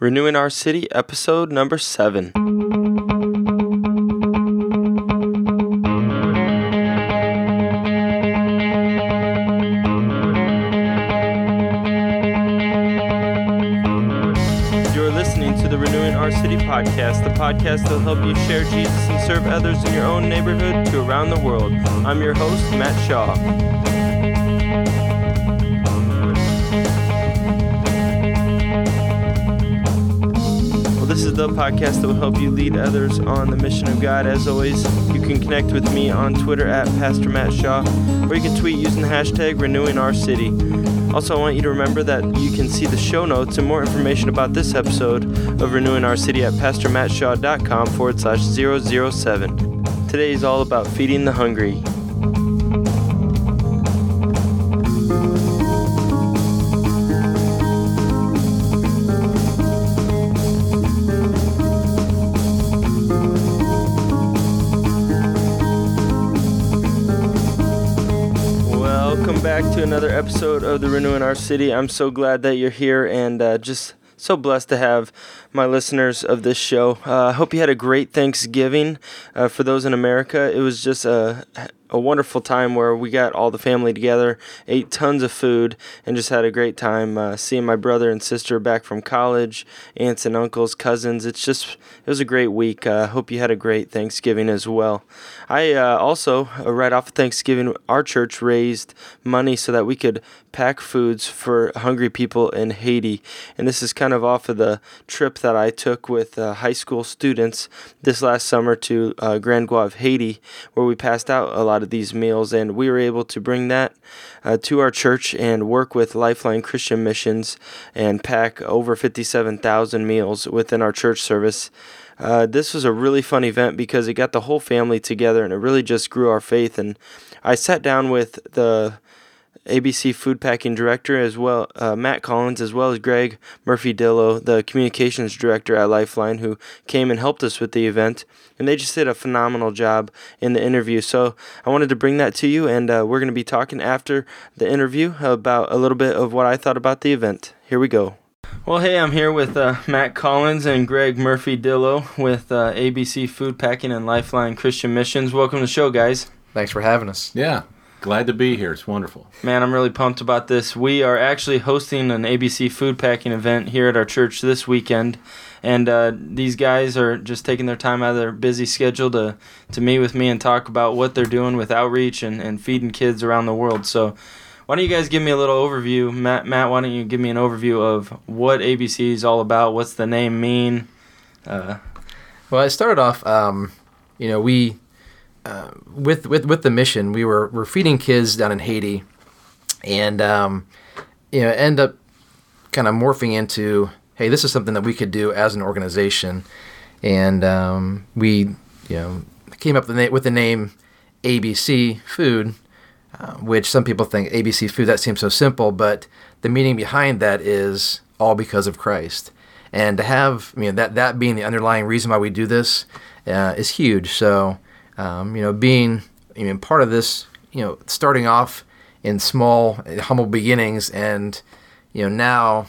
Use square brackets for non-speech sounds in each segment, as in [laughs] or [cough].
Renewing Our City, episode number seven. You're listening to the Renewing Our City podcast, the podcast that will help you share Jesus and serve others in your own neighborhood to around the world. I'm your host, Matt Shaw. The podcast that will help you lead others on the mission of God. As always, you can connect with me on Twitter at Pastor Matt Shaw, or you can tweet using the hashtag Renewing Our City. Also, I want you to remember that you can see the show notes and more information about this episode of Renewing Our City at PastorMattShaw.com forward slash 007. Today is all about feeding the hungry. Episode of the Renewing Our City. I'm so glad that you're here and uh, just so blessed to have my listeners of this show. Uh, I hope you had a great Thanksgiving. Uh, for those in America, it was just a a wonderful time where we got all the family together, ate tons of food, and just had a great time uh, seeing my brother and sister back from college, aunts and uncles, cousins. It's just, it was a great week. I uh, hope you had a great Thanksgiving as well. I uh, also, uh, right off of Thanksgiving, our church raised money so that we could pack foods for hungry people in Haiti. And this is kind of off of the trip that I took with uh, high school students this last summer to uh, Grand Goave, Haiti, where we passed out a lot of these meals. And we were able to bring that uh, to our church and work with Lifeline Christian Missions and pack over 57,000 meals within our church service. Uh, this was a really fun event because it got the whole family together and it really just grew our faith. And I sat down with the ABC food packing director as well, uh, Matt Collins, as well as Greg Murphy Dillow, the communications director at Lifeline, who came and helped us with the event. And they just did a phenomenal job in the interview. So I wanted to bring that to you, and uh, we're going to be talking after the interview about a little bit of what I thought about the event. Here we go. Well, hey, I'm here with uh, Matt Collins and Greg Murphy Dillow with uh, ABC Food Packing and Lifeline Christian Missions. Welcome to the show, guys. Thanks for having us. Yeah, glad to be here. It's wonderful. Man, I'm really pumped about this. We are actually hosting an ABC Food Packing event here at our church this weekend. And uh, these guys are just taking their time out of their busy schedule to, to meet with me and talk about what they're doing with outreach and, and feeding kids around the world. So, why don't you guys give me a little overview? Matt, Matt, why don't you give me an overview of what ABC is all about? What's the name mean? Uh, well, it started off, um, you know, we uh, with with with the mission, we were we're feeding kids down in Haiti, and um, you know, end up kind of morphing into, hey, this is something that we could do as an organization, and um, we you know came up with the, name ABC Food uh, which some people think ABC food, that seems so simple, but the meaning behind that is all because of Christ. And to have, you know, that, that being the underlying reason why we do this uh, is huge. So, um, you know, being you know, part of this, you know, starting off in small, humble beginnings, and, you know, now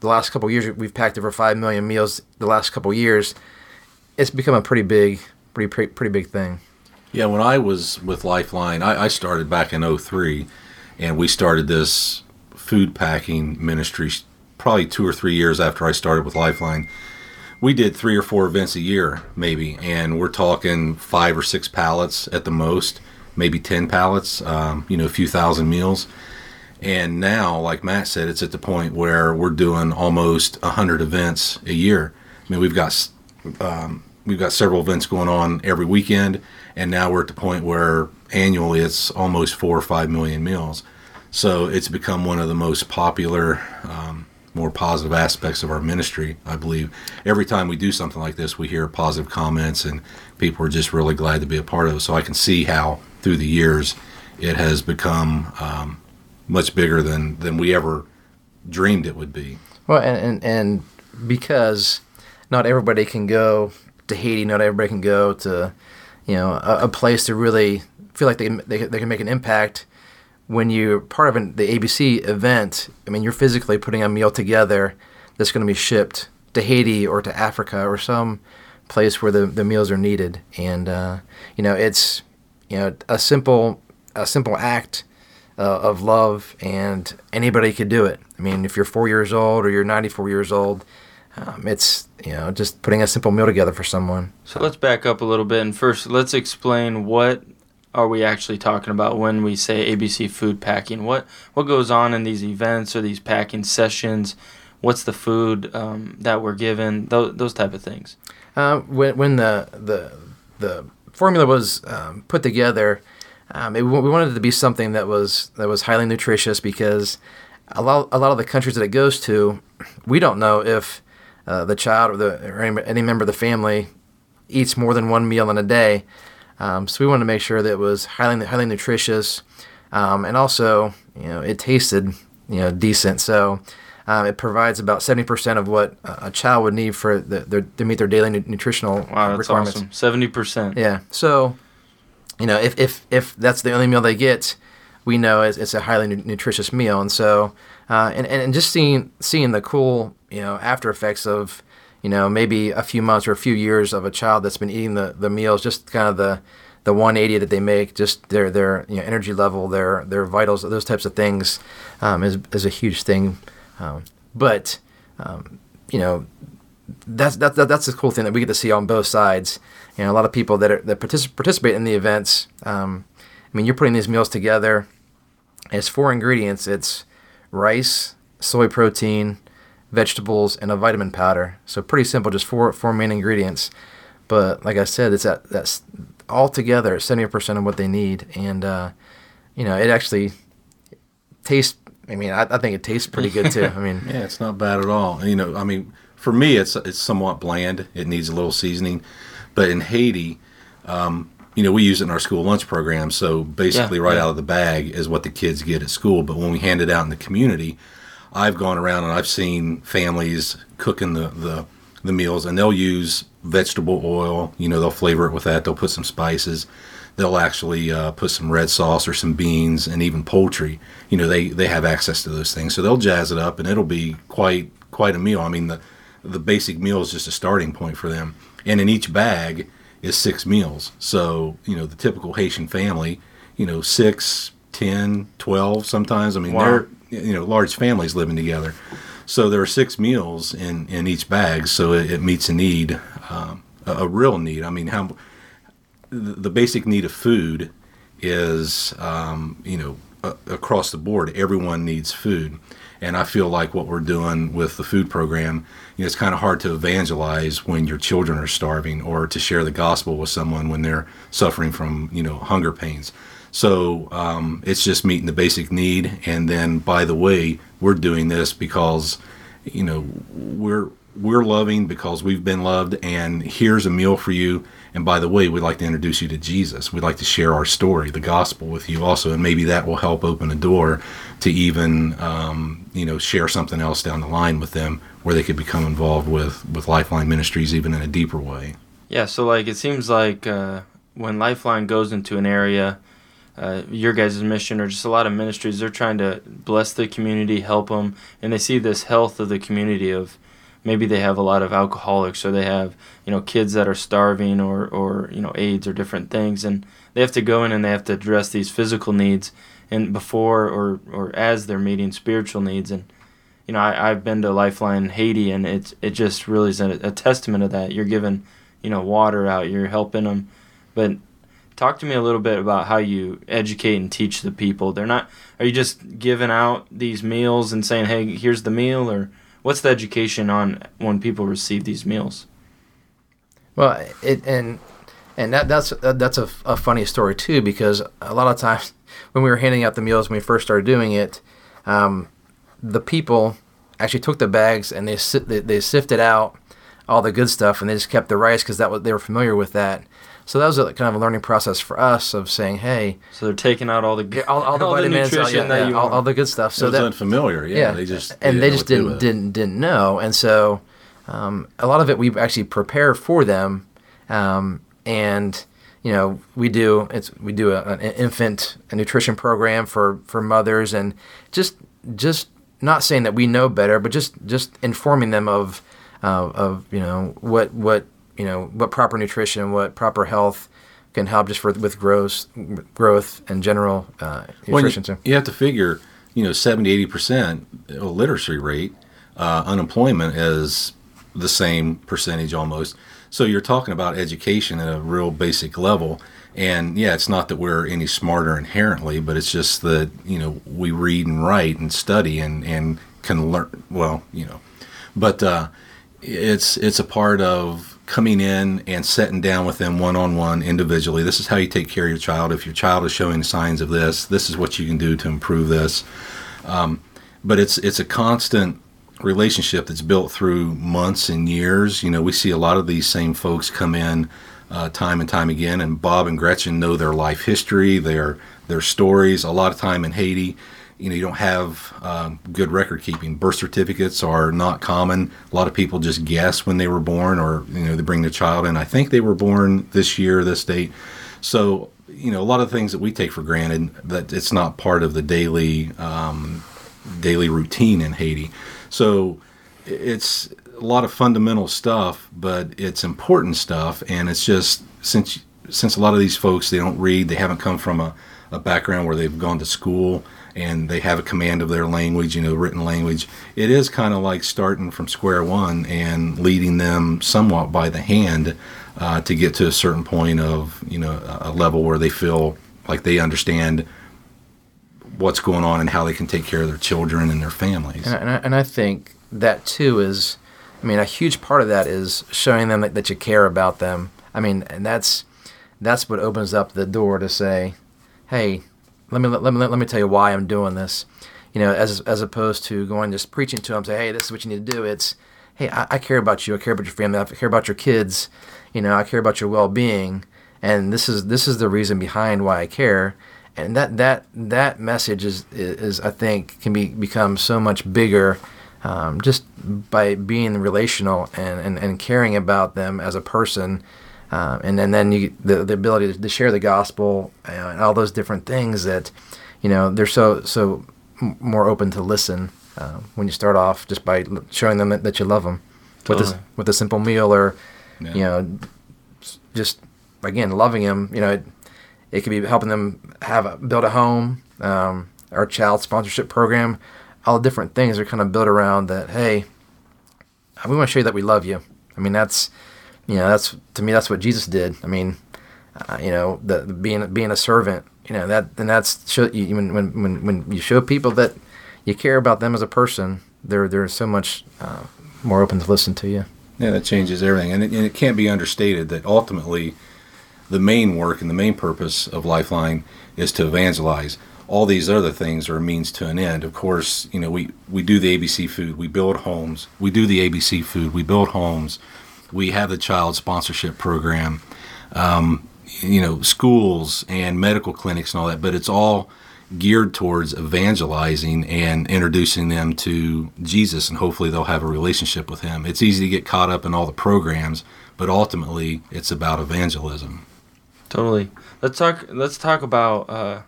the last couple years, we've packed over 5 million meals the last couple years. It's become a pretty big, pretty, pretty, pretty big thing. Yeah, when I was with Lifeline, I, I started back in 03, and we started this food packing ministry probably two or three years after I started with Lifeline. We did three or four events a year, maybe, and we're talking five or six pallets at the most, maybe 10 pallets, um, you know, a few thousand meals. And now, like Matt said, it's at the point where we're doing almost 100 events a year. I mean, we've got um, we've got several events going on every weekend and now we're at the point where annually it's almost four or five million meals. So it's become one of the most popular, um, more positive aspects of our ministry. I believe every time we do something like this, we hear positive comments, and people are just really glad to be a part of it. So I can see how through the years it has become um, much bigger than than we ever dreamed it would be. Well, and, and and because not everybody can go to Haiti, not everybody can go to you know a, a place to really feel like they they, they can make an impact when you're part of an, the ABC event. I mean, you're physically putting a meal together that's going to be shipped to Haiti or to Africa or some place where the, the meals are needed. And uh, you know, it's you know a simple a simple act uh, of love, and anybody could do it. I mean, if you're four years old or you're 94 years old, um, it's you know just putting a simple meal together for someone. So let's back up a little bit and first let's explain what are we actually talking about when we say ABC food packing? What what goes on in these events or these packing sessions? What's the food um, that we're given? Those, those type of things. Uh, when when the the the formula was um, put together, um, it, we wanted it to be something that was that was highly nutritious because a lot a lot of the countries that it goes to, we don't know if uh, the child or the or any, any, member of the family eats more than one meal in a day. Um, so we wanted to make sure that it was highly highly nutritious, um, and also you know it tasted you know decent. So um, it provides about 70% of what a child would need for the, their, to meet their daily nutritional wow, that's requirements. Awesome. 70%. Yeah. So, you know, if, if, if that's the only meal they get, we know it's, it's a highly nutritious meal. And so, uh, and, and just seeing, seeing the cool, you know, after effects of, you know, maybe a few months or a few years of a child that's been eating the, the meals, just kind of the, the 180 that they make, just their, their, you know, energy level, their, their vitals, those types of things, um, is, is a huge thing um, but um, you know, that's that, that's the cool thing that we get to see on both sides. You know, a lot of people that are, that particip- participate in the events. Um, I mean, you're putting these meals together. It's four ingredients. It's rice, soy protein, vegetables, and a vitamin powder. So pretty simple, just four four main ingredients. But like I said, it's that that's all together seventy percent of what they need, and uh, you know, it actually tastes I mean, I, I think it tastes pretty good too. [laughs] I mean, yeah, it's not bad at all. You know, I mean, for me, it's it's somewhat bland. It needs a little seasoning, but in Haiti, um, you know, we use it in our school lunch program. So basically, yeah, right yeah. out of the bag is what the kids get at school. But when we hand it out in the community, I've gone around and I've seen families cooking the the, the meals, and they'll use vegetable oil. You know, they'll flavor it with that. They'll put some spices they'll actually uh, put some red sauce or some beans and even poultry. You know, they they have access to those things, so they'll jazz it up, and it'll be quite quite a meal. I mean, the the basic meal is just a starting point for them, and in each bag is six meals. So you know, the typical Haitian family, you know, six, ten, twelve sometimes. I mean, wow. they're you know large families living together. So there are six meals in, in each bag, so it, it meets a need, um, a, a real need. I mean, how the basic need of food is, um, you know, across the board, everyone needs food. And I feel like what we're doing with the food program, you know, it's kind of hard to evangelize when your children are starving or to share the gospel with someone when they're suffering from, you know, hunger pains. So um, it's just meeting the basic need. And then, by the way, we're doing this because, you know, we're we're loving because we've been loved, and here's a meal for you and by the way, we'd like to introduce you to Jesus. We'd like to share our story, the gospel, with you also, and maybe that will help open a door to even, um, you know, share something else down the line with them, where they could become involved with with Lifeline Ministries even in a deeper way. Yeah. So like, it seems like uh, when Lifeline goes into an area. Uh, your guys' mission or just a lot of ministries they're trying to bless the community help them and they see this health of the community of maybe they have a lot of alcoholics or they have you know kids that are starving or or you know AIDS or different things and they have to go in and they have to address these physical needs and before or or as they're meeting spiritual needs and you know I, I've been to Lifeline Haiti and it's it just really is a, a testament of that. You're giving you know water out you're helping them but talk to me a little bit about how you educate and teach the people they're not are you just giving out these meals and saying hey here's the meal or what's the education on when people receive these meals? Well, it and and that that's that's a, a funny story too because a lot of times [laughs] when we were handing out the meals when we first started doing it, um, the people actually took the bags and they, they they sifted out all the good stuff and they just kept the rice because that was they were familiar with that. So that was a, kind of a learning process for us of saying, hey. So they're taking out all the all, all the all vitamins, the all, yeah, yeah, all, all, the good stuff. So it was that, unfamiliar, yeah. yeah. They just and they, they just didn't didn't didn't know, and so um, a lot of it we actually prepare for them, um, and you know we do it's we do a, an infant a nutrition program for for mothers, and just just not saying that we know better, but just just informing them of uh, of you know what what you know what proper nutrition, what proper health can help just for with growth, growth and general uh, Well, nutrition. you, you have to figure, you know, 70, 80% literacy rate, uh, unemployment is the same percentage almost. So you're talking about education at a real basic level. And yeah, it's not that we're any smarter inherently, but it's just that, you know, we read and write and study and, and can learn, well, you know, but uh, it's it's a part of coming in and sitting down with them one on one individually. This is how you take care of your child. If your child is showing signs of this, this is what you can do to improve this. Um, but it's it's a constant relationship that's built through months and years. You know, we see a lot of these same folks come in uh, time and time again, and Bob and Gretchen know their life history, their their stories. A lot of time in Haiti, you know, you don't have um, good record keeping. Birth certificates are not common. A lot of people just guess when they were born, or you know, they bring their child in. I think they were born this year, this date. So you know, a lot of things that we take for granted that it's not part of the daily um, daily routine in Haiti. So it's a lot of fundamental stuff, but it's important stuff, and it's just since since a lot of these folks they don't read, they haven't come from a, a background where they've gone to school and they have a command of their language, you know, written language. It is kind of like starting from square one and leading them somewhat by the hand uh, to get to a certain point of you know a level where they feel like they understand what's going on and how they can take care of their children and their families. And I, and I, think that too is, I mean, a huge part of that is showing them that, that you care about them. I mean, and that's that's what opens up the door to say, hey, let me let, me let me tell you why I'm doing this. You know, as as opposed to going just preaching to them, say, hey, this is what you need to do. It's, hey, I, I care about you. I care about your family. I care about your kids. You know, I care about your well-being, and this is this is the reason behind why I care and that that that message is is I think can be become so much bigger um, just by being relational and, and, and caring about them as a person, uh, and, and then you the, the ability to, share the gospel and all those different things that you know they're so so more open to listen uh, when you start off just by showing them that, that you love them Totally. with a, with a simple meal or Yeah. you know just again loving them you know it, it could be helping them have a, build a home um, our child sponsorship program all the different things are kind of built around that hey we want to show you that we love you i mean that's you know that's to me that's what jesus did. I mean uh, you know the, the being being a servant you know that and that's show you when, when when when you show people that you care about them as a person they're they're so much uh, more open to listen to you. Yeah, that changes everything, and it, and it can't be understated that ultimately, the main work and the main purpose of Lifeline is to evangelize. All these other things are means to an end. Of course, you know we we do the ABC food, we build homes, we do the ABC food, we build homes, we have the child sponsorship program, um, you know, schools and medical clinics and all that. But it's all geared towards evangelizing and introducing them to Jesus, and hopefully they'll have a relationship with Him. It's easy to get caught up in all the programs, but ultimately it's about evangelism. Totally. Let's talk. Let's talk about. Uh,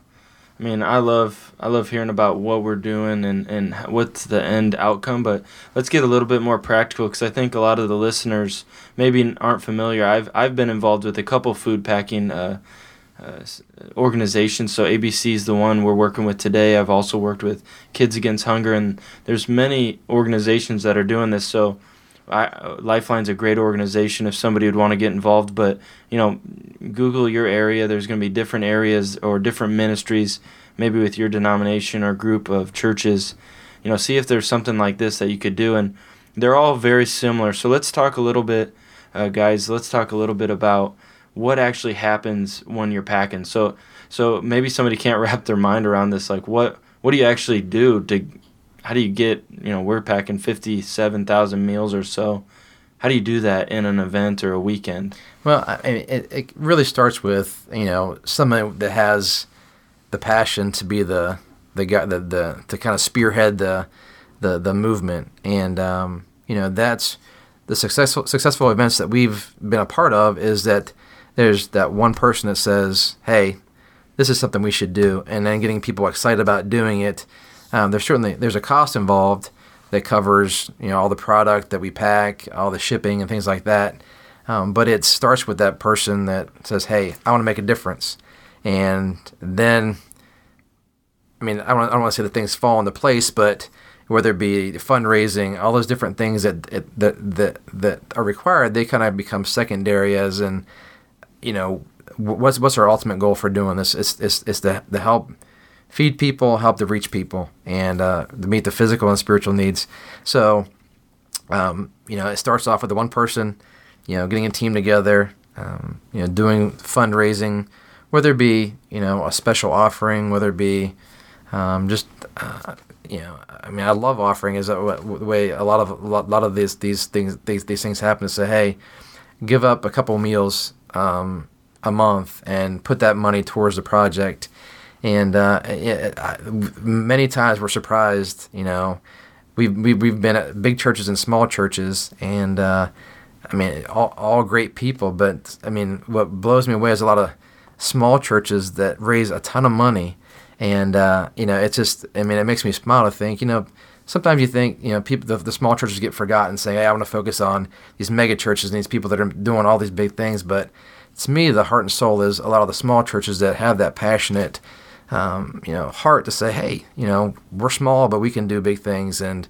I mean, I love I love hearing about what we're doing and and what's the end outcome. But let's get a little bit more practical because I think a lot of the listeners maybe aren't familiar. I've I've been involved with a couple food packing. Uh, uh, organizations. So ABC is the one we're working with today. I've also worked with Kids Against Hunger, and there's many organizations that are doing this. So I, Lifeline's a great organization if somebody would want to get involved. But you know, Google your area. There's going to be different areas or different ministries, maybe with your denomination or group of churches. You know, see if there's something like this that you could do, and they're all very similar. So let's talk a little bit, uh, guys. Let's talk a little bit about what actually happens when you're packing. So so maybe somebody can't [laughs] wrap their mind around this. Like what what do you actually do to how do you get you know we're packing fifty seven thousand meals or so. How do you do that in an event or a weekend? Well, I mean, it, it really starts with you know someone that has the passion to be the the guy the, the to kind of spearhead the the the movement, and um, you know that's the successful successful events that we've been a part of is that there's that one person that says, "Hey, this is something we should do," and then getting people excited about doing it. Um, there's certainly there's a cost involved, that covers you know all the product that we pack, all the shipping and things like that. Um, but it starts with that person that says, "Hey, I want to make a difference," and then, I mean, I don't, I don't want to say that things fall into place, but whether it be fundraising, all those different things that that that that are required, they kind of become secondary as in, you know, what's what's our ultimate goal for doing this? It's it's, it's to, to help feed people, help to reach people, and uh, to meet the physical and spiritual needs. So, um, you know, it starts off with the one person, you know, getting a team together, um, you know, doing fundraising, whether it be you know a special offering, whether it be um, just uh, you know, I mean, I love offering is the way a lot of a lot of these these things these these things happen. To say, hey, give up a couple meals um, a month and put that money towards the project. And uh, it, I, many times we're surprised, you know, we've, we, we've been at big churches and small churches, and uh, I mean, all, all great people, but I mean, what blows me away is a lot of small churches that raise a ton of money and uh, you know, it's just I mean, it makes me smile to think. You know, sometimes you think you know people the, the small churches get forgotten, saying, "Hey, I want to focus on these mega churches and these people that are doing all these big things." But to me, the heart and soul is a lot of the small churches that have that passionate. Um, you know, heart to say, hey, you know, we're small, but we can do big things, and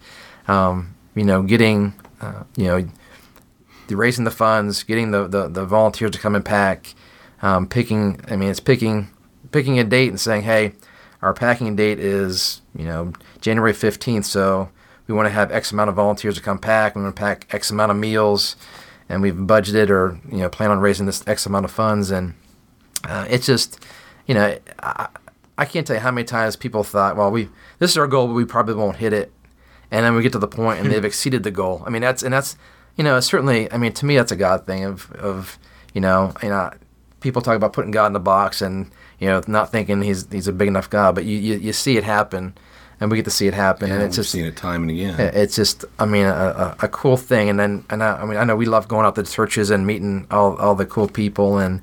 um, you know, getting, uh, you know, raising the funds, getting the, the, the volunteers to come and pack, um, picking. I mean, it's picking picking a date and saying, hey, our packing date is, you know, January 15th, so we want to have X amount of volunteers to come pack. We want to pack X amount of meals, and we've budgeted or, you know, plan on raising this X amount of funds. And uh, it's just, you know, I, I can't tell you how many times people thought, well, we this is our goal, but we probably won't hit it. And then we get to the point and they've [laughs] exceeded the goal. I mean, that's, and that's, you know, certainly, I mean, to me, that's a God thing of, of, you know, you know, people talk about putting God in the box and, you know, not thinking he's he's a big enough God, but you, you, you see it happen, and we get to see it happen, yeah, and it's just seen it time and again. It's just, I mean, a, a, a cool thing, and then and I, I, mean, I know we love going out to churches and meeting all all the cool people, and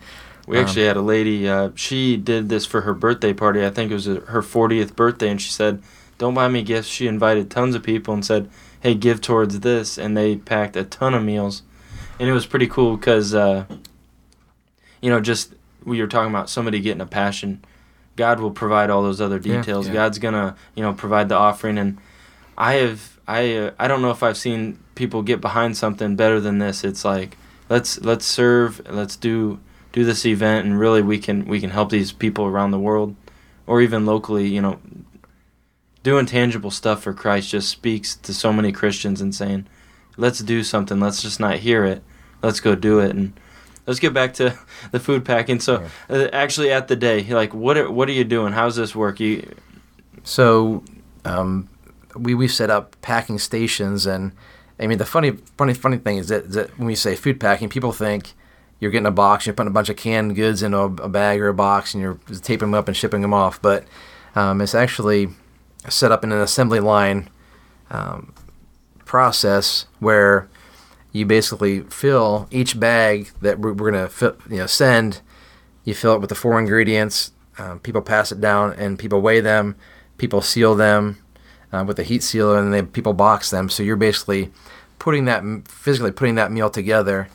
we um, actually had a lady. Uh, she did this for her birthday party. I think it was her 40th birthday, and she said, "Don't buy me gifts." She invited tons of people and said, "Hey, give towards this," and they packed a ton of meals, and it was pretty cool because. Uh, you know, just we were talking about somebody getting a passion, God will provide all those other details. Yeah, yeah. God's gonna you know provide the offering, and I have I uh, I don't know if I've seen people get behind something better than this. It's like let's let's serve, let's do do this event, and really we can we can help these people around the world, or even locally. You know, doing tangible stuff for Christ just speaks to so many Christians and saying, let's do something. Let's just not hear it. Let's go do it and let's get back to [laughs] the food packing. So, uh, actually, at the day, like, what are, what are you doing? How's this work? You so um, we we set up packing stations, and I mean the funny funny funny thing is that, that when we say food packing, people think you're getting a box, you're putting a bunch of canned goods in a, a bag or a box, and you're taping them up and shipping them off. But um, it's actually set up in an assembly line um, process where you basically fill each bag that we're, we're going to you know send. You fill it with the four ingredients. Um, people pass it down, and people weigh them. People seal them uh, with a heat sealer, and then people box them. So you're basically putting that physically putting that meal together.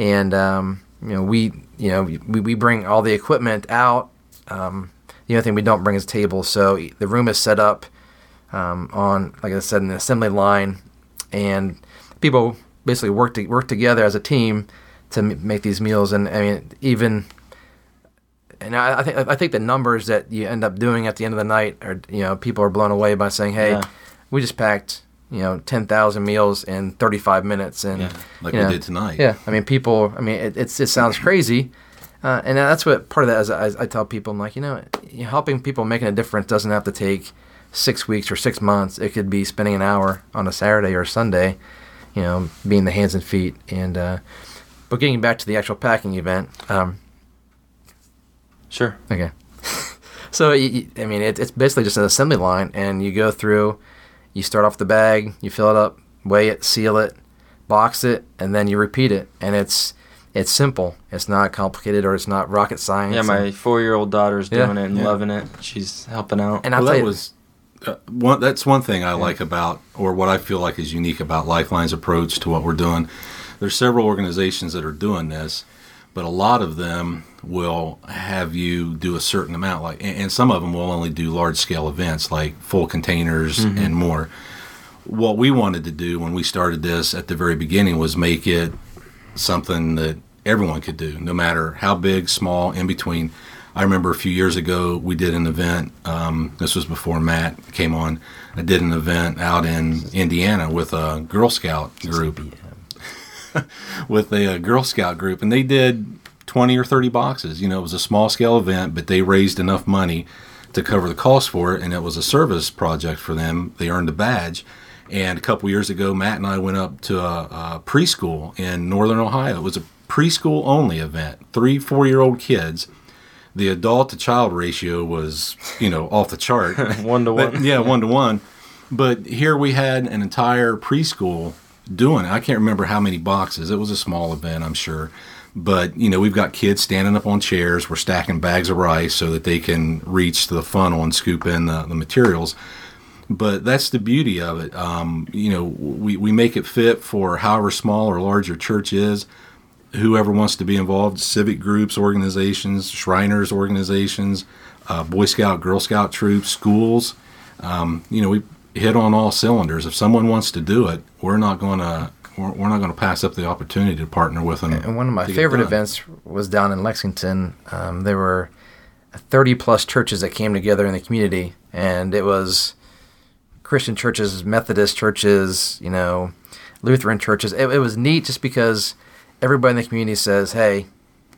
And um, you know we you know we, we bring all the equipment out. Um, the only thing we don't bring is tables. So the room is set up um, on, like I said, an assembly line, and people basically work to, work together as a team to m- make these meals. And I mean, even and I, I, think I think the numbers that you end up doing at the end of the night are you know people are blown away by saying, hey, yeah. we just packed you know ten thousand meals in thirty five minutes, and yeah, like we know, did tonight. Yeah, I mean, people. I mean, it, it's it sounds crazy. Uh, and that's what part of that is. I, I tell people, I'm like, you know, helping people making a difference doesn't have to take six weeks or six months. It could be spending an hour on a Saturday or a Sunday you know, being the hands and feet. And uh, but getting back to the actual packing event. Um, sure. Okay. [laughs] so I mean, it, it's basically just an assembly line, and you go through. You start off the bag, you fill it up, weigh it, seal it, box it, and then you repeat it. And it's it's simple. It's not complicated or it's not rocket science. Yeah, my four year old daughter's doing yeah, it and yeah. loving it. She's helping out. And well, that was uh, one, that's one thing I like about, or what I feel like is unique about Lifeline's approach to what we're doing. There's several organizations that are doing this, but a lot of them will have you do a certain amount, like, and, some of them will only do large scale events like full containers and more. What we wanted to do when we started this at the very beginning was make it something that everyone could do, no matter how big, small, in between. I remember a few years ago we did an event. Um, this was before Matt came on. I did an event out in Indiana with a Girl Scout group, [laughs] with a, uh Girl Scout group, and they did twenty or thirty boxes. You know, it was a small scale event, but they raised enough money to cover the cost for it, and it was a service project for them. They earned a badge. And a couple years ago, Matt and I went up to a, a preschool in northern Ohio. It was a preschool only event, three, four year old kids. The adult to child ratio was, you know, off the chart. [laughs] One to But, one. yeah, one to one. But here we had an entire preschool doing it. I can't remember how many boxes. It was a small event, I'm sure. But, you know, we've got kids standing up on chairs. We're stacking bags of rice so that they can reach to the funnel and scoop in the, the materials. But that's the beauty of it. Um, you know, we, we make it fit for however small or large your church is whoever wants to be involved civic groups organizations shriners organizations uh, boy scout girl scout troops schools um, you know we hit on all cylinders if someone wants to do it we're not going to we're, we're not going to pass up the opportunity to partner with them And one of my favorite events was down in Lexington. Um, there were 30 plus churches that came together in the community, and it was Christian churches, Methodist churches, you know, Lutheran churches. It, it was neat just because everybody in the community says, "Hey,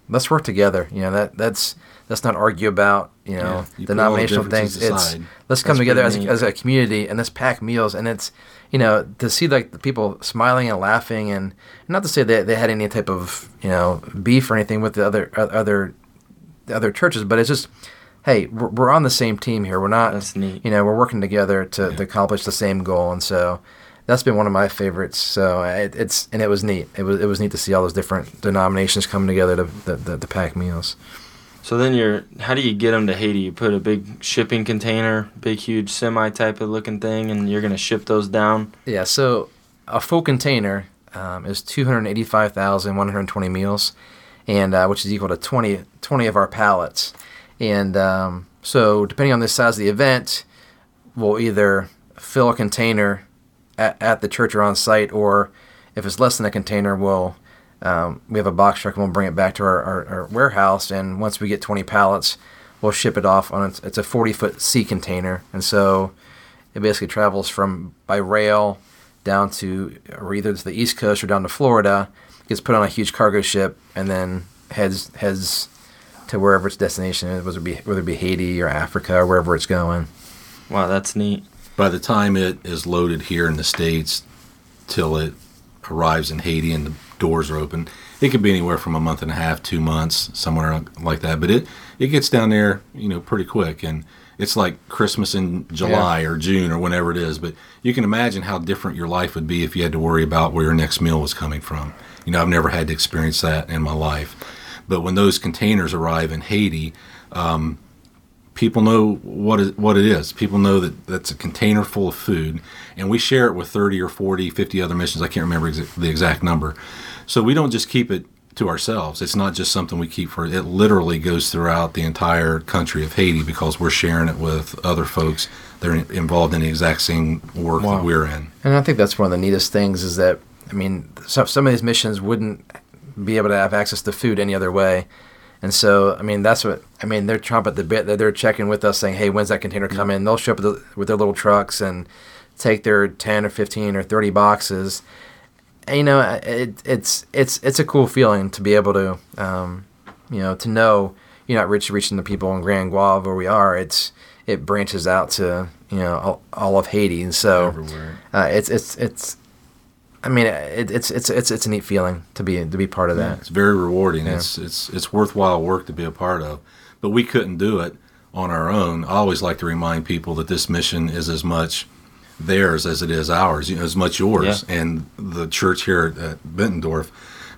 let's work together." You know that that's let's not argue about you know Yeah, you the denominational things. differences It's let's come That's together as a, as a community and let's pack meals. And it's you know to see like the people smiling and laughing and not to say that they had any type of you know beef or anything with the other other the other churches but it's just hey we're, we're on the same team here. We're not you know we're working together to, to accomplish the same goal. And so that's been one of my favorites so it, it's and it was neat it was it was neat to see all those different denominations coming together to, the, to, to pack meals So then you're, how do you get them to Haiti? You put a big shipping container, big huge semi type of looking thing, and you're gonna ship those down. Yeah, so a full container um, is 285,120 meals, and uh, which is equal to 20, 20 of our pallets. And um, so, depending on the size of the event, we'll either fill a container at, at the church or on site, or if it's less than a container, we'll um, we have a box truck and we'll bring it back to our, our, our warehouse. And once we get 20 pallets, we'll ship it off on its, a 40 foot sea container, and so it basically travels from by rail down to or either to the east coast or down to Florida, gets put on a huge cargo ship, and then heads heads to wherever its destination is, whether it be whether it be Haiti or Africa or wherever it's going. Wow, that's neat. By the time it is loaded here in the states till it arrives in Haiti and the doors are open, it could be anywhere from a month and a half, two months, somewhere like that. But it it gets down there, you know, pretty quick, and it's like Christmas in July or June or whenever it is. But you can imagine how different your life would be if you had to worry about where your next meal was coming from. You know, I've never had to experience that in my life. But when those containers arrive in Haiti, um, people know what is what it is. People know that that's a container full of food, and we share it with 30 or 40, 50 other missions. I can't remember exa- the exact number. So we don't just keep it to ourselves. It's not just something we keep for. It literally goes throughout the entire country of Haiti because we're sharing it with other folks that are involved in the exact same work Wow. that we're in. And I think that's one of the neatest things is that I mean, some some of these missions wouldn't be able to have access to food any other way. And so, I mean, that's what I mean. They're chomping at the bit that they're checking with us, saying, "Hey, when's that container coming?" They'll show up with, the, with their little trucks and take their ten or fifteen or thirty boxes. And, you know, it, it's it's it's a cool feeling to be able to, um, you know, to know you're not rich reaching the people in Grand Goave where we are. It's it branches out to you know all, all of Haiti, and so Everywhere. uh, it's it's it's. I mean, it, it's it's it's it's a neat feeling to be to be part of that. It's very rewarding. Yeah. It's it's it's worthwhile work to be a part of. But we couldn't do it on our own. I always like to remind people that this mission is as much theirs as it is ours, you know, as much yours and the church here at, at Bettendorf,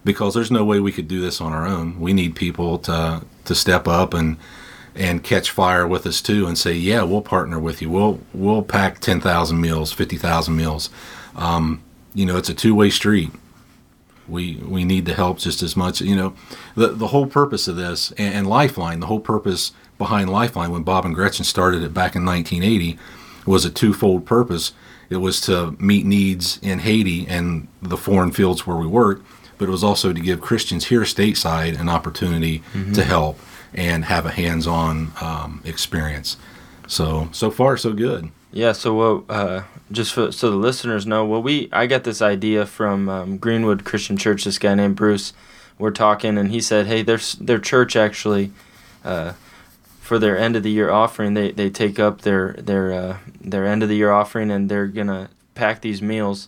because there's no way we could do this on our own. We need people to to step up and and catch fire with us too and say, yeah, we'll partner with you. We'll we'll pack ten thousand meals, fifty thousand meals. Um, you know, it's a two way street. We we need the help just as much. You know, the the whole purpose of this and, and Lifeline, the whole purpose behind Lifeline when Bob and Gretchen started it back in 1980 was a twofold purpose. It was to meet needs in Haiti and the foreign fields where we work, but it was also to give Christians here stateside an opportunity Mm-hmm. to help and have a hands-on um, experience. So so far so good. Yeah. So what? Uh, just for, so the listeners know, well, we I got this idea from um, Greenwood Christian Church. This guy named Bruce. We're talking, and he said, "Hey, their their church actually, uh, for their end of the year offering, they, they take up their their uh, their end of the year offering, and they're gonna pack these meals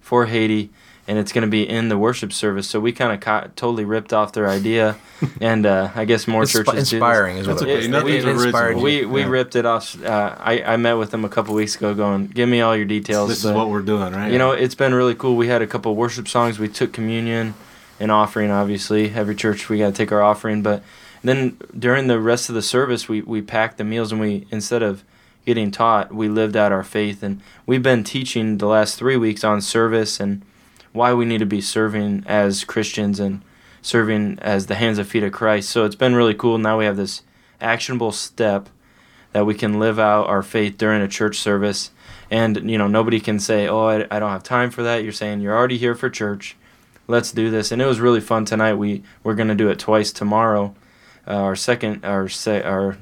for Haiti." And it's going to be in the worship service, so we kind of co- totally ripped off their idea, [laughs] and uh, I guess more Inspi- churches do this. inspiring is what That's it okay. It inspired you. We we Yeah. ripped it off. Uh, I I met with them a couple weeks ago, going, "Give me all your details." This is what we're doing, right? you know, it's been really cool. We had a couple worship songs. We took communion and offering. Obviously, every church we got to take our offering. But then during the rest of the service, we we packed the meals, and we instead of getting taught, we lived out our faith. And we've been teaching the last three weeks on service and why we need to be serving as Christians and serving as the hands and feet of Christ. So it's been really cool. Now we have this actionable step that we can live out our faith during a church service. And, you know, nobody can say, oh, I, I don't have time for that. You're saying you're already here for church. Let's do this. And it was really fun tonight. We, we're going to do it twice tomorrow. Uh, our second, our, our,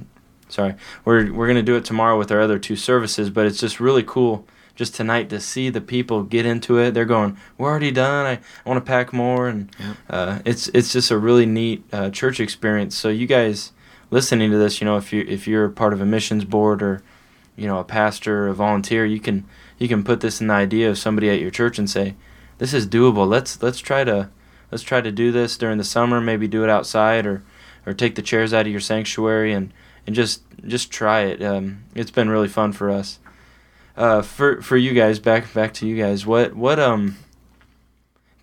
sorry, we're, we're going to do it tomorrow with our other two services. But it's just really cool just tonight to see the people get into it. They're going, we're already done. I, I want to pack more. And Yep. uh, it's, it's just a really neat uh, church experience. So you guys listening to this, you know, if you if you're part of a missions board or you know a pastor or a volunteer, you can you can put this in the idea of somebody at your church and say, this is doable. Let's let's try to let's try to do this during the summer. Maybe do it outside or or take the chairs out of your sanctuary and and just just try it. Um, it's been really fun for us. Uh, for for you guys, back back to you guys. What what um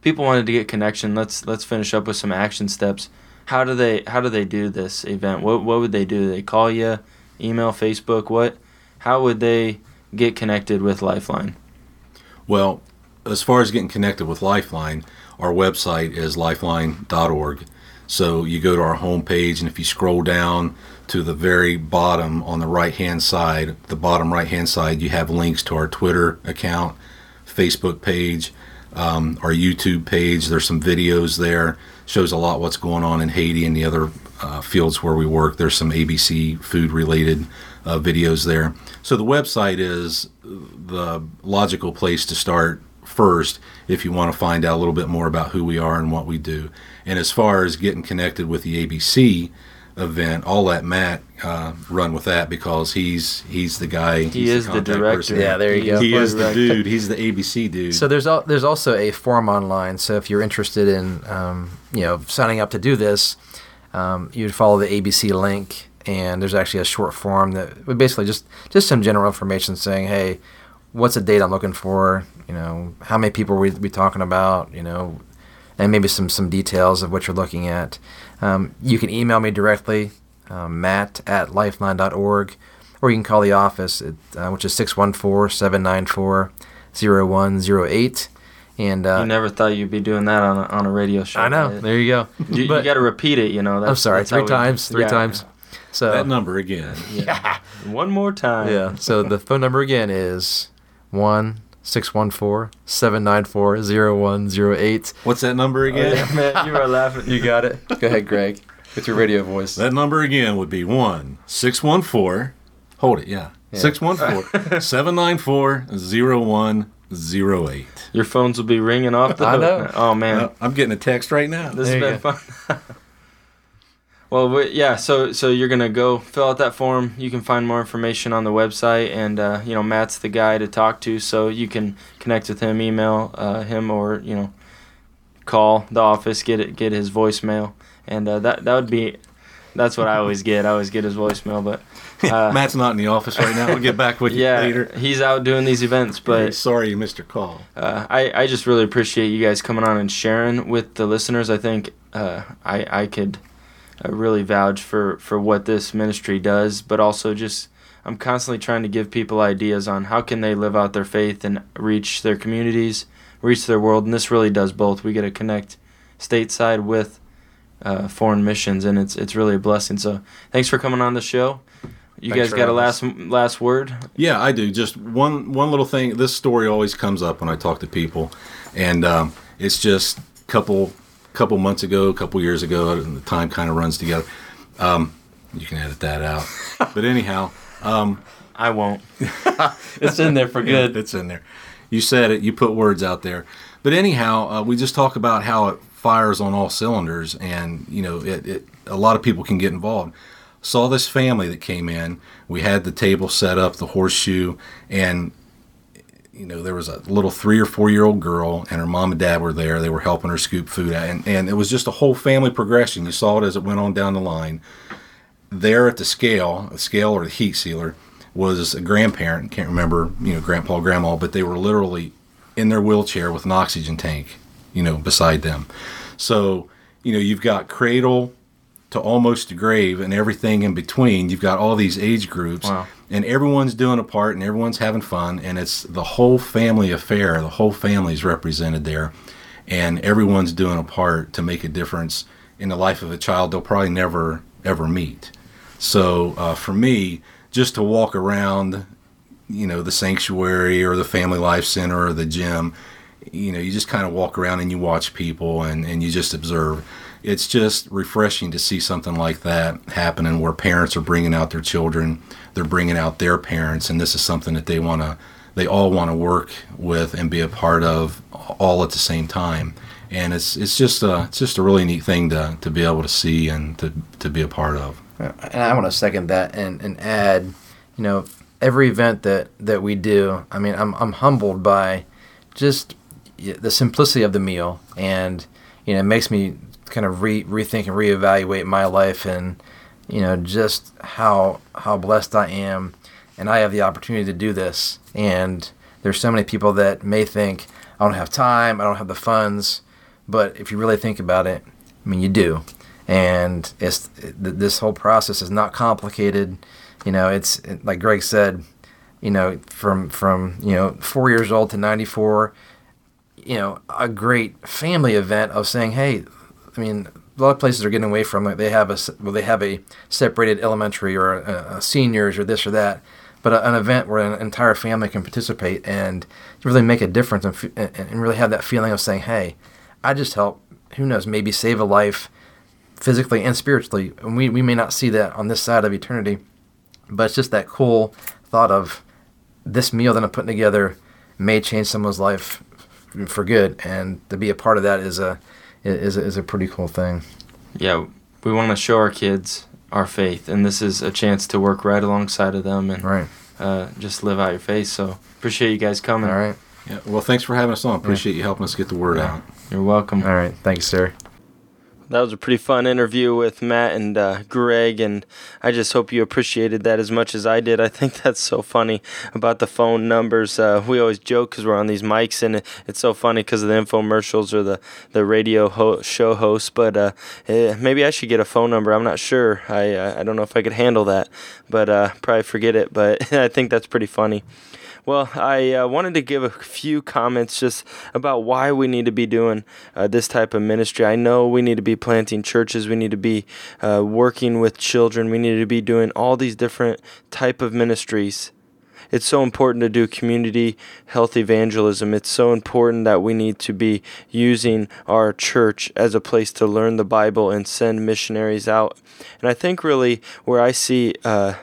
people wanted to get connection. Let's let's finish up with some action steps. How do they how do they do this event? What what would they do? They call you, email, Facebook. What? How would they get connected with Lifeline? Well, as far as getting connected with Lifeline, our website is lifeline.org. So you go to our homepage, and if you scroll down to the very bottom on the right hand side, the bottom right hand side, you have links to our Twitter account, Facebook page, um, our YouTube page. There's some videos there. Shows a lot what's going on in Haiti and the other uh, fields where we work. There's some ABC food related uh, videos there. So the website is the logical place to start first if you want to find out a little bit more about who we are and what we do. And as far as getting connected with the ABC event, I'll let Matt uh, run with that because he's he's the guy. He is the contact director. person. Yeah, there you go. He is the dude. He's the ABC dude. So there's al- there's also a form online. So if you're interested in um, you know signing up to do this, um, you'd follow the ABC link, and there's actually a short form that would basically just just some general information saying, hey, what's the date I'm looking for? You know, how many people are we we talking about? You know, and maybe some some details of what you're looking at. Um, you can email me directly, um, Matt at lifeline.org, or you can call the office, at, uh, which is 614 794 0108. And uh, you never thought you'd be doing that on a, on a radio show. I know. right? There you go. You, But- got to repeat it. You know. That's, I'm sorry, that's three how we- times, three yeah. times. So that number again. Yeah. [laughs] One more time. yeah. So the phone number again is one six one four seven nine four zero one zero eight. What's that number Oh, again? yeah, man, you are laughing. You got it. Go ahead, Greg, with your radio voice. That number again would be one six one four. Hold it, yeah. Yeah. Six one four [laughs] seven nine four zero one zero eight. Your phones will be ringing off the hook. I hook. know. Oh man. Uh, I'm getting a text right now. This There has you been fun. [laughs] well, we, yeah. So, so you're gonna go fill out that form. You can find more information on the website, and uh, you know Matt's the guy to talk to, so you can connect with him, email uh, him, or you know, call the office, get it, get his voicemail, and uh, that that would be. That's what I always [laughs] get. I always get his voicemail, but [laughs] uh, Matt's not in the office right now. We'll get back with you [laughs] yeah, later. he's out doing these events, Hey, but sorry you missed your call. uh, I, I just really appreciate you guys coming on and sharing with the listeners. I think uh, I, I could uh, really vouch for for what this ministry does, but also just I'm constantly trying to give people ideas on how can they live out their faith and reach their communities, reach their world, and this really does both. We get to connect stateside with uh, foreign missions, and it's it's really a blessing. So thanks for coming on the show. You Thanks guys got a having last last word? Yeah, I do. Just one one little thing. This story always comes up when I talk to people, and um, it's just a couple months ago, a couple years ago, and the time kind of runs together. Um, you can edit that out, [laughs] but anyhow, I won't. [laughs] it's in there for [laughs] good. it's in there. You said it. You put words out there. But anyhow, uh, we just talk about how it fires on all cylinders, and you know, it, it a lot of people can get involved. Saw this family that came in. We had the table set up, the horseshoe, and you know there was a little three or four year old girl, and her mom and dad were there. They were helping her scoop food, out, and and it was just a whole family progression. You saw it as it went on down the line. There at the scale, the scale or the heat sealer, was a grandparent. Can't remember, you know, grandpa, grandma, but they were literally in their wheelchair with an oxygen tank, you know, beside them. So, you know, you've got cradle to almost grave and everything in between. You've got all these age groups, Wow. And everyone's doing a part and everyone's having fun, and it's the whole family affair. The whole family's represented there, and everyone's doing a part to make a difference in the life of a child they'll probably never ever meet. So uh, for me, just to walk around, you know, the sanctuary or the family life center or the gym, you know, you just kind of walk around and you watch people and, and you just observe. It's just refreshing to see something like that happening where parents are bringing out their children, they're bringing out their parents, and this is something that they want to, they all want to work with and be a part of all at the same time. And it's it's just a it's just a really neat thing to, to be able to see and to, to be a part of. And I want to second that and, and add, you know, every event that, that we do, I mean, I'm, I'm humbled by just the simplicity of the meal. And, you know, it makes me kind of re, rethink and reevaluate my life and, you know, just how, how blessed I am. And I have the opportunity to do this. And there's so many people that may think, I don't have time, I don't have the funds. But if you really think about it, I mean, you do and it's th- this whole process is not complicated. You know, it's like Greg said. You know, from from you know four years old to ninety four. You know, a great family event of saying, hey, I mean, a lot of places are getting away from it. They have a well, they have a separated elementary or a, a seniors or this or that. But a, an event where an entire family can participate and really make a difference and and really have that feeling of saying, hey, I just helped. Who knows? Maybe save a life physically and spiritually. And we, we may not see that on this side of eternity, but it's just that cool thought of this meal that I'm putting together may change someone's life for good, and to be a part of that is a is a, is a pretty cool thing. Yeah, we want to show our kids our faith, and this is a chance to work right alongside of them and Right. uh, just live out your faith. So appreciate you guys coming. All right. Yeah. Well, thanks for having us on. Appreciate you helping us get the word out. You're welcome. All right. Thanks, you, sir. That was a pretty fun interview with Matt and uh, Greg, and I just hope you appreciated that as much as I did. I think that's so funny about the phone numbers. Uh, we always joke because we're on these mics, and it, it's so funny because of the infomercials or the the radio ho- show hosts. But uh, eh, maybe I should get a phone number. I'm not sure. I uh, I don't know if I could handle that, but uh, probably forget it. But [laughs] I think that's pretty funny. Well, I uh, wanted to give a few comments just about why we need to be doing uh, this type of ministry. I know we need to be planting churches. We need to be uh, working with children. We need to be doing all these different type of ministries. It's so important to do community health evangelism. It's so important that we need to be using our church as a place to learn the Bible and send missionaries out. And I think really where I see uh,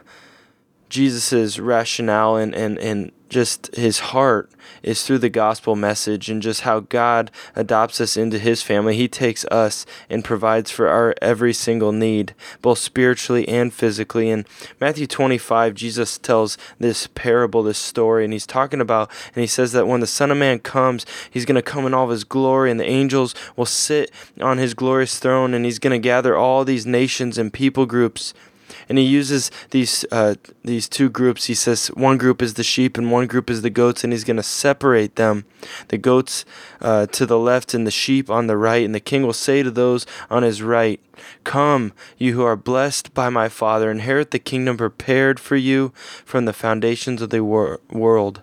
Jesus's rationale and, and, and just his heart is through the gospel message and just how God adopts us into his family. He takes us and provides for our every single need, both spiritually and physically. In Matthew 25, Jesus tells this parable, this story, and he's talking about, and he says that when the Son of Man comes, he's going to come in all of his glory, and the angels will sit on his glorious throne, and he's going to gather all these nations and people groups and he uses these uh, these two groups. He says one group is the sheep and one group is the goats, and he's going to separate them, the goats uh, to the left and the sheep on the right. And the king will say to those on his right, "Come, you who are blessed by my Father, inherit the kingdom prepared for you from the foundations of the wor- world."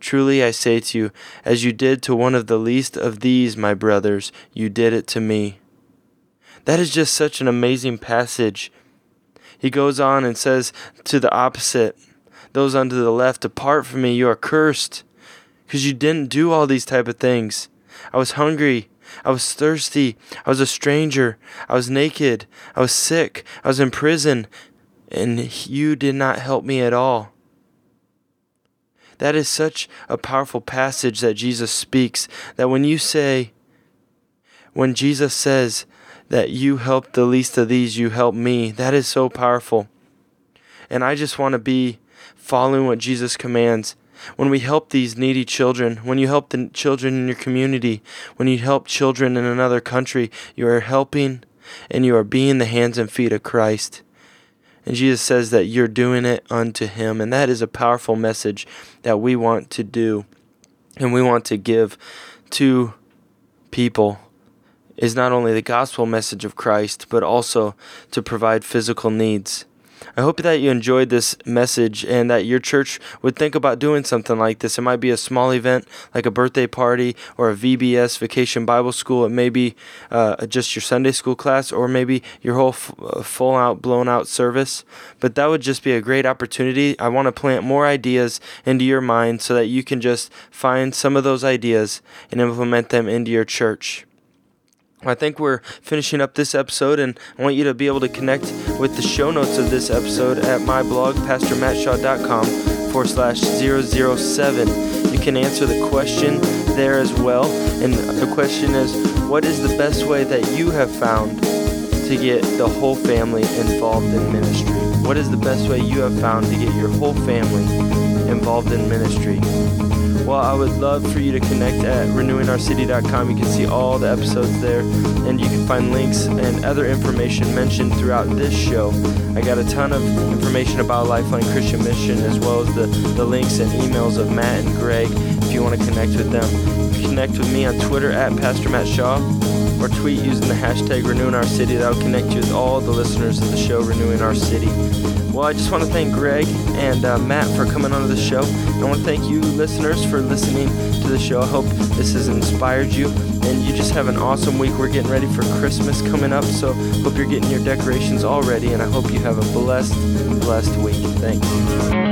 Truly I say to you, as you did to one of the least of these, my brothers, you did it to me. That is just such an amazing passage. He goes on and says to the opposite, those unto the left, depart from me, you are cursed, because you didn't do all these type of things. I was hungry, I was thirsty, I was a stranger, I was naked, I was sick, I was in prison, and you did not help me at all. That is such a powerful passage that Jesus speaks that when you say, when Jesus says that you help the least of these, you help me, that is so powerful. And I just want to be following what Jesus commands. When we help these needy children, when you help the children in your community, when you help children in another country, you are helping and you are being the hands and feet of Christ. And Jesus says that you're doing it unto Him. And that is a powerful message that we want to do and we want to give to people is not only the gospel message of Christ, but also to provide physical needs. I hope that you enjoyed this message and that your church would think about doing something like this. It might be a small event like a birthday party or a VBS vacation Bible school. It may be uh, just your Sunday school class or maybe your whole f- uh, full out, blown out service. But that would just be a great opportunity. I want to plant more ideas into your mind so that you can just find some of those ideas and implement them into your church. I think we're finishing up this episode, and I want you to be able to connect with the show notes of this episode at my blog, pastormattshaw.com forward slash 007. You can answer the question there as well. And the question is what is the best way that you have found to get the whole family involved in ministry? What is the best way you have found to get your whole family involved in ministry? Well, I would love for you to connect at renewingourcity.com. You can see all the episodes there, and you can find links and other information mentioned throughout this show. I got a ton of information about Lifeline Christian Mission, as well as the, the links and emails of Matt and Greg if you want to connect with them. Connect with me on Twitter at Pastor Matt Shaw or tweet using the hashtag Renewing Our City. That will connect you with all the listeners of the show Renewing Our City. Well, I just want to thank Greg and uh, Matt for coming onto the show. I want to thank you, listeners, for listening to the show. I hope this has inspired you and you just have an awesome week. We're getting ready for Christmas coming up, so hope you're getting your decorations all ready, and I hope you have a blessed, blessed week. Thanks.